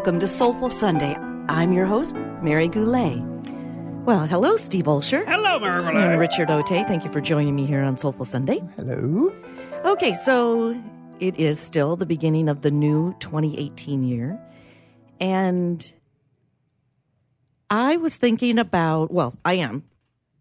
Welcome to Soulful Sunday. I'm your host, Mary Goulet. Well, hello, Steve Olsher. Hello, Mary And Goulet. Richard Ote. Thank you for joining me here on Soulful Sunday. Hello. Okay, so it is still the beginning of the new 2018 year. And I was thinking about, well, I am,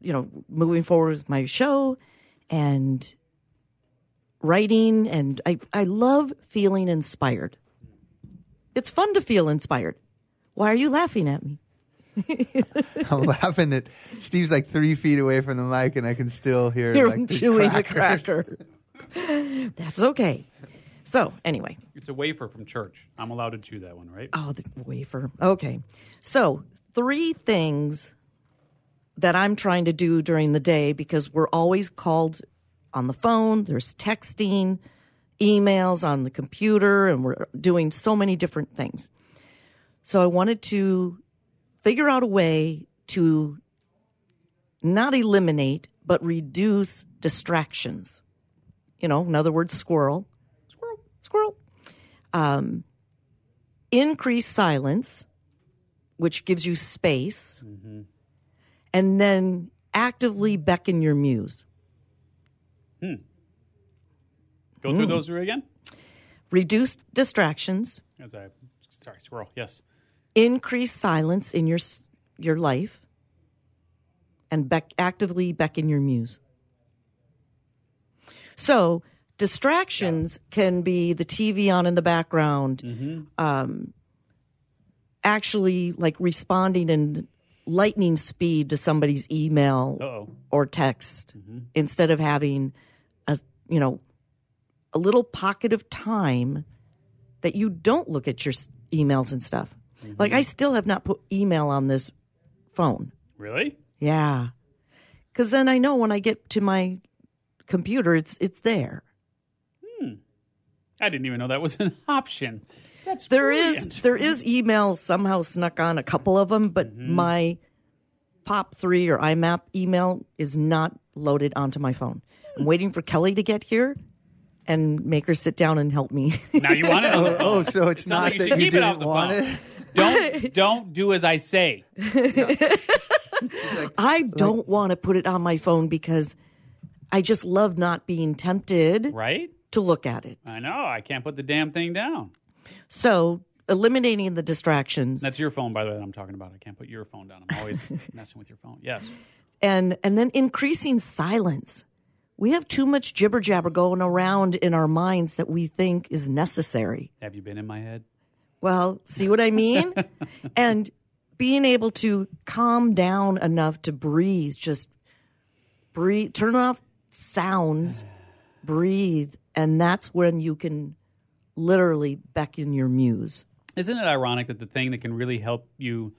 you know, moving forward with my show and writing. And I, I love feeling inspired. It's fun to feel inspired. Why are you laughing at me? I'm laughing at Steve's like three feet away from the mic, and I can still hear You're like the chewing a crackers. cracker. That's okay. So, anyway, It's a wafer from church. I'm allowed to chew that one, right? Oh, the wafer. Okay. So, three things that I'm trying to do during the day because we're always called on the phone, there's texting, emails on the computer, and we're doing so many different things. So, I wanted to figure out a way to not eliminate, but reduce distractions. You know, in other words, squirrel. Squirrel. Squirrel um, increase silence, which gives you space, mm-hmm. and then actively beckon your muse. Hmm. Go through those again. Reduce distractions, As I, sorry, squirrel. Yes. increase silence in your your life, and beck, actively beckon your muse. So distractions can be the TV on in the background, um, actually like responding in lightning speed to somebody's email Uh oh. or text instead of having a you know a little pocket of time that you don't look at your s- emails and stuff. Mm-hmm. Like I still have not put email on this phone. Really? Yeah. Cuz then I know when I get to my computer it's it's there. Hmm. I didn't even know that was an option. That's There is there is email somehow snuck on a couple of them, but mm-hmm. my Pop three or IMAP email is not loaded onto my phone. I'm hmm. waiting for Kelly to get here and make her sit down and help me. Now you want it? on the phone. Oh, so it's Sounds not like that should you keep it off didn't the want phone. it. Don't don't do as I say. I don't want to put it on my phone because I just love not being tempted Right? to look at it. I know. I can't put the damn thing down. So eliminating the distractions That's your phone, by the way, that I'm talking about. I can't put your phone down. I'm always messing with your phone. Yes. and and then increasing silence. We have too much jibber jabber going around in our minds that we think is necessary. Have you been in my head? Well, see what I mean? and being able to calm down enough to breathe, just breathe, turn off sounds, breathe, and that's when you can literally beckon your muse. Isn't it ironic that the thing that can really help you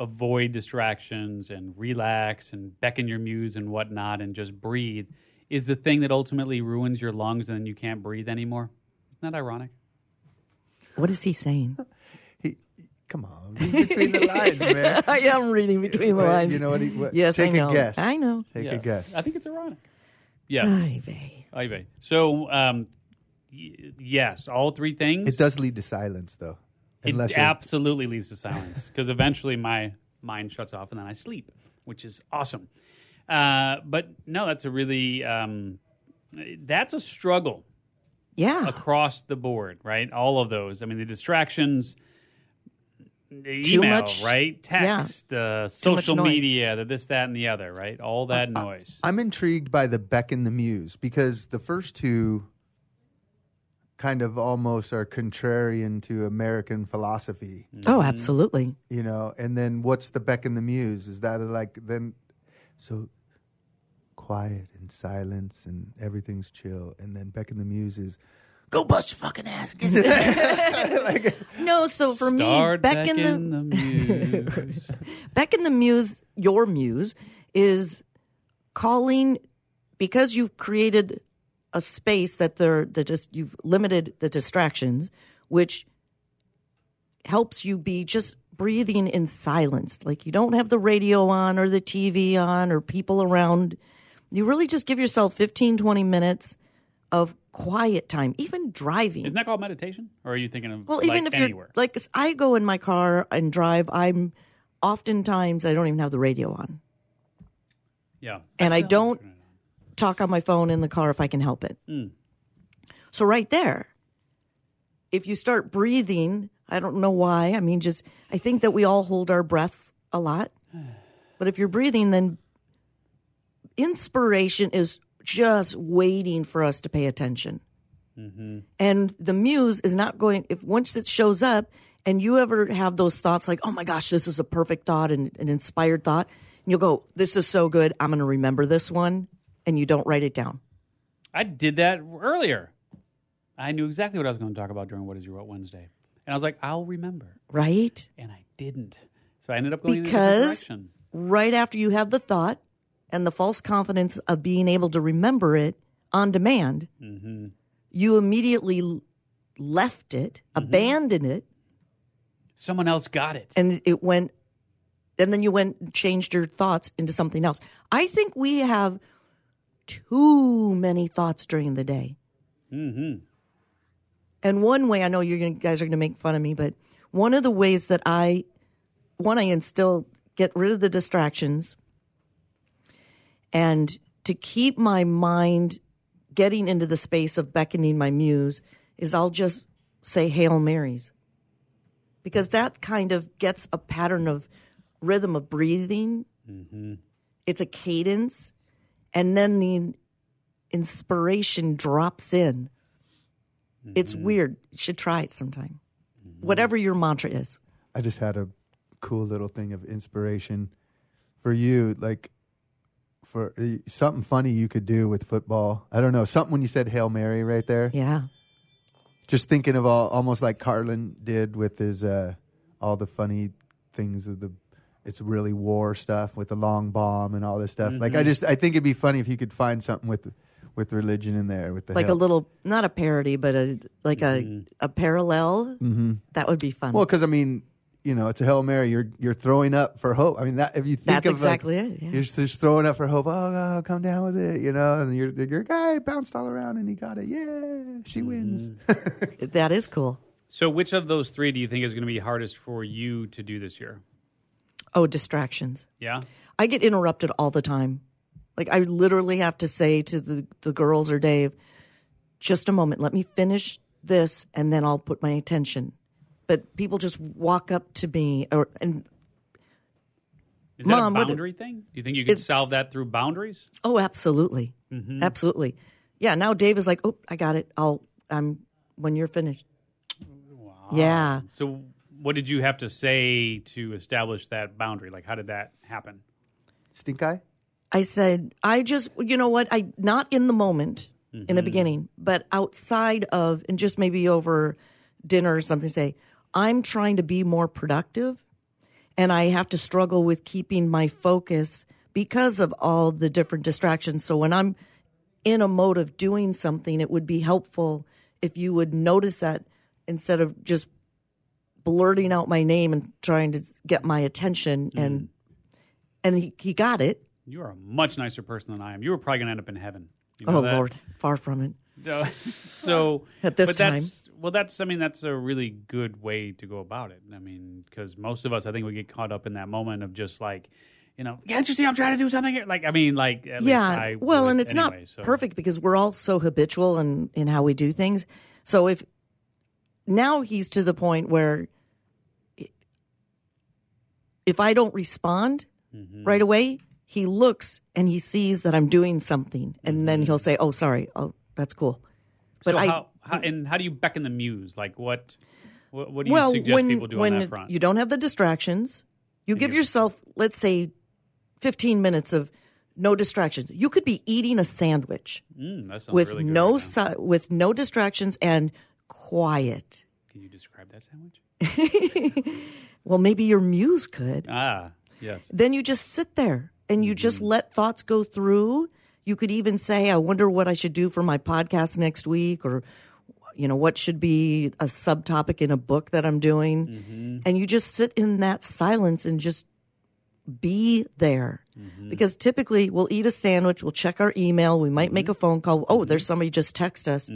avoid distractions and relax and beckon your muse and whatnot and just breathe is the thing that ultimately ruins your lungs and then you can't breathe anymore? Isn't that ironic? What is he saying? He, come on, read between the lines, man. I am reading between the lines. You know what? He, what Yes, take I know. a guess. I know. Take Yeah. a guess. I think it's ironic. Yeah. Ay vey. Ivy. So, um, y- yes, all three things. It does lead to silence, though. It you're absolutely leads to silence because eventually my mind shuts off and then I sleep, which is awesome. Uh, but no, that's a really um, that's a struggle Yeah. across the board, right? All of those. I mean, the distractions, the Too email, much- right? yeah. Text, uh, social noise. media, the this, that, and the other, right? All that noise. I'm intrigued by the beckon the muse because the first two kind of almost are contrarian to American philosophy, Oh, mm-hmm. absolutely. you know. And then what's the beck and the muse? Is that like then so quiet and silence and everything's chill, and then beck and the muse is go bust your fucking ass. like, No, so for me, Beck beckon becking the, the muse. beckon the muse, your muse, is calling because you've created a space that they're that just you've limited the distractions, which helps you be just breathing in silence. Like you don't have the radio on or the TV on or people around. You really just give yourself 15, 20 minutes of quiet time, even driving. Isn't that called meditation? Or are you thinking of well, like even if anywhere? you're like, I go in my car and drive. I'm oftentimes I don't even have the radio on. yeah. and I don't talk on my phone in the car if I can help it. Hmm. So right there, if you start breathing, I don't know why. I mean, just I think that we all hold our breaths a lot, but if you're breathing, then inspiration is just waiting for us to pay attention. Mm-hmm. And the muse is not going. If once it shows up, and you ever have those thoughts like, "Oh my gosh, this is a perfect thought and an inspired thought," and you'll go, "This is so good. I'm going to remember this one," and you don't write it down. I did that earlier. I knew exactly what I was going to talk about during What Is Your What Wednesday. And I was like, I'll remember. Right? And I didn't. So I ended up going Because right after you have the thought and the false confidence of being able to remember it on demand, mm-hmm. you immediately left it, mm-hmm. abandoned it, Someone else got it. and it went and then you went and changed your thoughts into something else. I think we have too many thoughts during the day. Mm-hmm. And one way I know you're guys are going to make fun of me, but one of the ways that I, one, I instill get rid of the distractions, and to keep my mind getting into the space of beckoning my muse is I'll just say Hail Marys, because that kind of gets a pattern of rhythm of breathing. It's a cadence, and then the inspiration drops in. It's weird. You should try it sometime. Whatever your mantra is. I just had a cool little thing of inspiration for you, like for uh, something funny you could do with football. I don't know something when you said Hail Mary right there. Yeah. Just thinking of all almost like Carlin did with his uh, all the funny things of the. It's really war stuff with the long bomb and all this stuff. Like I mm-hmm. just I think it'd be funny if you could find something with with religion in there with the Like Hail- a little, not a parody, but a like a, mm-hmm. a parallel. Mm-hmm. That would be fun. Well, because I mean, you know, it's a hail mary. You're you're throwing up for hope. I mean, that if you think That's of exactly like, it, yeah. you're just throwing up for hope. Oh, oh, come down with it, you know. And your your guy bounced all around and he got it. Yeah, she mm-hmm. wins. that is cool. So which of those three do you think is going to be hardest for you to do this year? Oh, distractions. Yeah? I get interrupted all the time. Like I literally have to say to the, the girls or Dave, just a moment, let me finish this and then I'll put my attention. But people just walk up to me or and Is that Mom, a boundary thing? Do you think you could solve that through boundaries? oh absolutely. Mm-hmm. Absolutely. Yeah, now Dave is like, Oh, I got it. I'll I'm when you're finished. Yeah. So what did you have to say to establish that boundary? Like how did that happen? Stink eye. I said, I just, you know what? I not in the moment in the mm-hmm. beginning, but outside of, and just maybe over dinner or something, say, I'm trying to be more productive and I have to struggle with keeping my focus because of all the different distractions. So when I'm in a mode of doing something, it would be helpful if you would notice that instead of just blurting out my name and trying to get my attention mm-hmm. and and he, he got it. You are a much nicer person than I am. You were probably going to end up in heaven. You know Oh that? Lord, far from it. No. so At this but that's, well, that's I mean that's a really good way to go about it. I mean, because most of us, I think, we get caught up in that moment of just like, you know, you see I'm trying to do something here? Like, I mean, like, at least Yeah. I Well, would and it's anyway, not so. perfect because we're all so habitual in, in how we do things. So if now he's to the point where if I don't respond Mm-hmm. right away, he looks and he sees that I'm doing something, and then he'll say, "Oh, sorry. Oh, that's cool." But so I how, how and how do you beckon the muse? Like, what what, what do you well suggest when people do when on that front? you don't have the distractions, you give yourself let's say 15 minutes of no distractions. You could be eating a sandwich. Mm, with really no right si- with no distractions and quiet. Can you describe that sandwich? Well, maybe your muse could. Ah, yes. Then you just sit there and you Mm-hmm. just let thoughts go through. You could even say, "I wonder what I should do for my podcast next week," or you know, what should be a subtopic in a book that I'm doing. Mm-hmm. And you just sit in that silence and just be there. Because typically we'll eat a sandwich, we'll check our email, we might make a phone call. Oh, there's somebody just text us.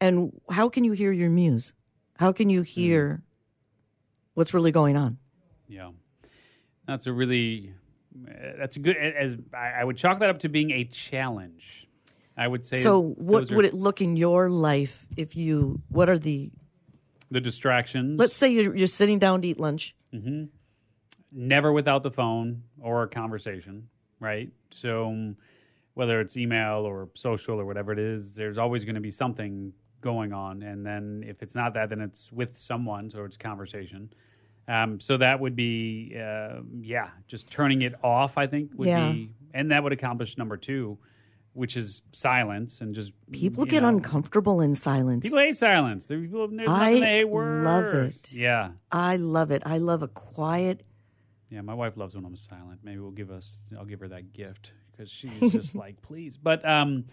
And how can you hear your muse? How can you hear what's really going on? Yeah, that's a really that's a good. As I would chalk that up to being a challenge. I would say. So, what are would it look in your life if you? What are the? the distractions? Let's say you're, you're sitting down to eat lunch. never without the phone or a conversation, right? So um, whether it's email or social or whatever it is, there's always going to be something going on. And then if it's not that, then it's with someone, so it's conversation. Um, so that would be, uh, yeah, just turning it off. I think would Yeah. be, and that would accomplish number two, which is silence and just People get know, uncomfortable in silence. People hate silence. There- People, there's I they love it. Yeah, I love it. I love a quiet. Yeah, my wife loves when I'm silent. Maybe we'll give us. I'll give her that gift because she's just like, please. But um,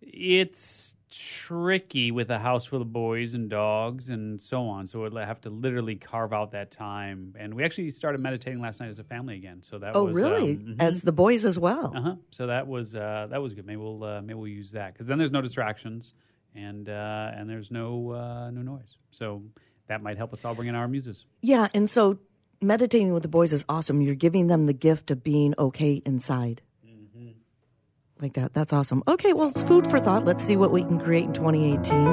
it's tricky with a house full of boys and dogs and so on. So we'll have to literally carve out that time. And we actually started meditating last night as a family again. So that Oh, was really? um, As the boys as well. uh huh. So that was uh, that was good. Maybe we'll uh, maybe we'll use that because then there's no distractions and uh, and there's no uh, no noise. So that might help us all bring in our muses. Yeah, and so meditating with the boys is awesome. You're giving them the gift of being okay inside. Like that. That's awesome. Okay, well, it's food for thought. Let's see what we can create in 2018.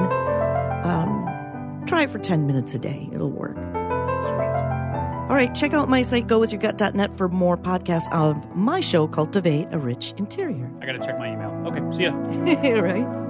Um, try it for 10 minutes a day. It'll work. Sweet. All right, check out my site, gowithyourgut.net, for more podcasts of my show, Cultivate a Rich Interior. I got to check my email. Okay, see ya. right?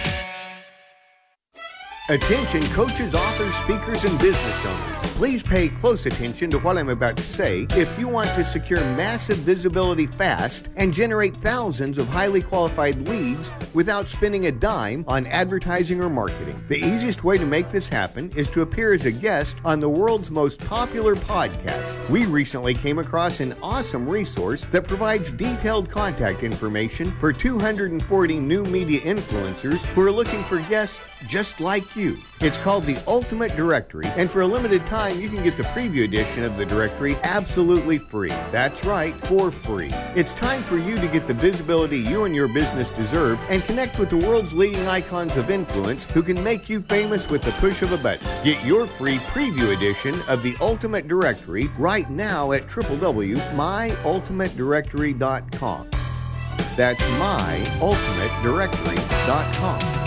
Attention coaches, authors, speakers, and business owners. Please pay close attention to what I'm about to say if you want to secure massive visibility fast and generate thousands of highly qualified leads without spending a dime on advertising or marketing. The easiest way to make this happen is to appear as a guest on the world's most popular podcast. We recently came across an awesome resource that provides detailed contact information for 240 new media influencers who are looking for guests just like you. It's called the Ultimate Directory, and for a limited time, you can get the preview edition of the directory absolutely free. That's right, for free. It's time for you to get the visibility you and your business deserve and connect with the world's leading icons of influence who can make you famous with the push of a button. Get your free preview edition of the Ultimate Directory right now at www.myultimatedirectory.com. That's myultimatedirectory.com.